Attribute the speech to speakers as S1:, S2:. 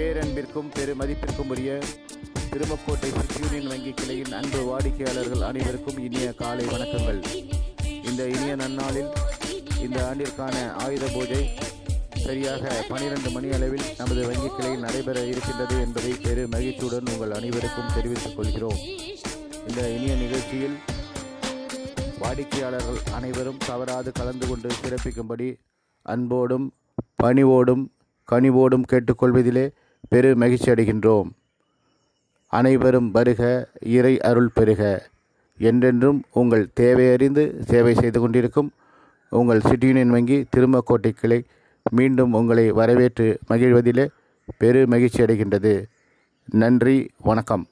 S1: பேரன்பிற்கும் பெரு மதிப்பிற்கும் உரிய திருமக்கோட்டை யூனியன் வங்கி கிளையின் அன்பு வாடிக்கையாளர்கள் அனைவருக்கும் இனிய காலை வணக்கங்கள். இந்த இனிய நன்னாளில் இந்த ஆண்டிற்கான ஆயுத பூஜை சரியாக பனிரெண்டு மணி அளவில் நமது வங்கி கிளையில் நடைபெற இருக்கின்றது என்பதை பெரு மகிழ்ச்சியுடன் உங்கள் அனைவருக்கும் தெரிவித்துக் கொள்கிறோம். இந்த இனிய நிகழ்ச்சியில் வாடிக்கையாளர்கள் அனைவரும் தவறாது கலந்து கொண்டு சிறப்பிக்கும்படி அன்போடும் பணிவோடும் கனிவோடும் கேட்டுக்கொள்வதிலே பெரு மகிழ்ச்சி அடைகின்றோம். அனைவரும் வருக இறை அருள் பெறுக. என்றென்றும் உங்கள் தேவையறிந்து சேவை செய்து கொண்டிருக்கும் உங்கள் சிட்டி யூனியன் வங்கி திருமக்கோட்டை கிளை மீண்டும் உங்களை வரவேற்று மகிழ்வதிலே பெரு மகிழ்ச்சி அடைகின்றது. நன்றி வணக்கம்.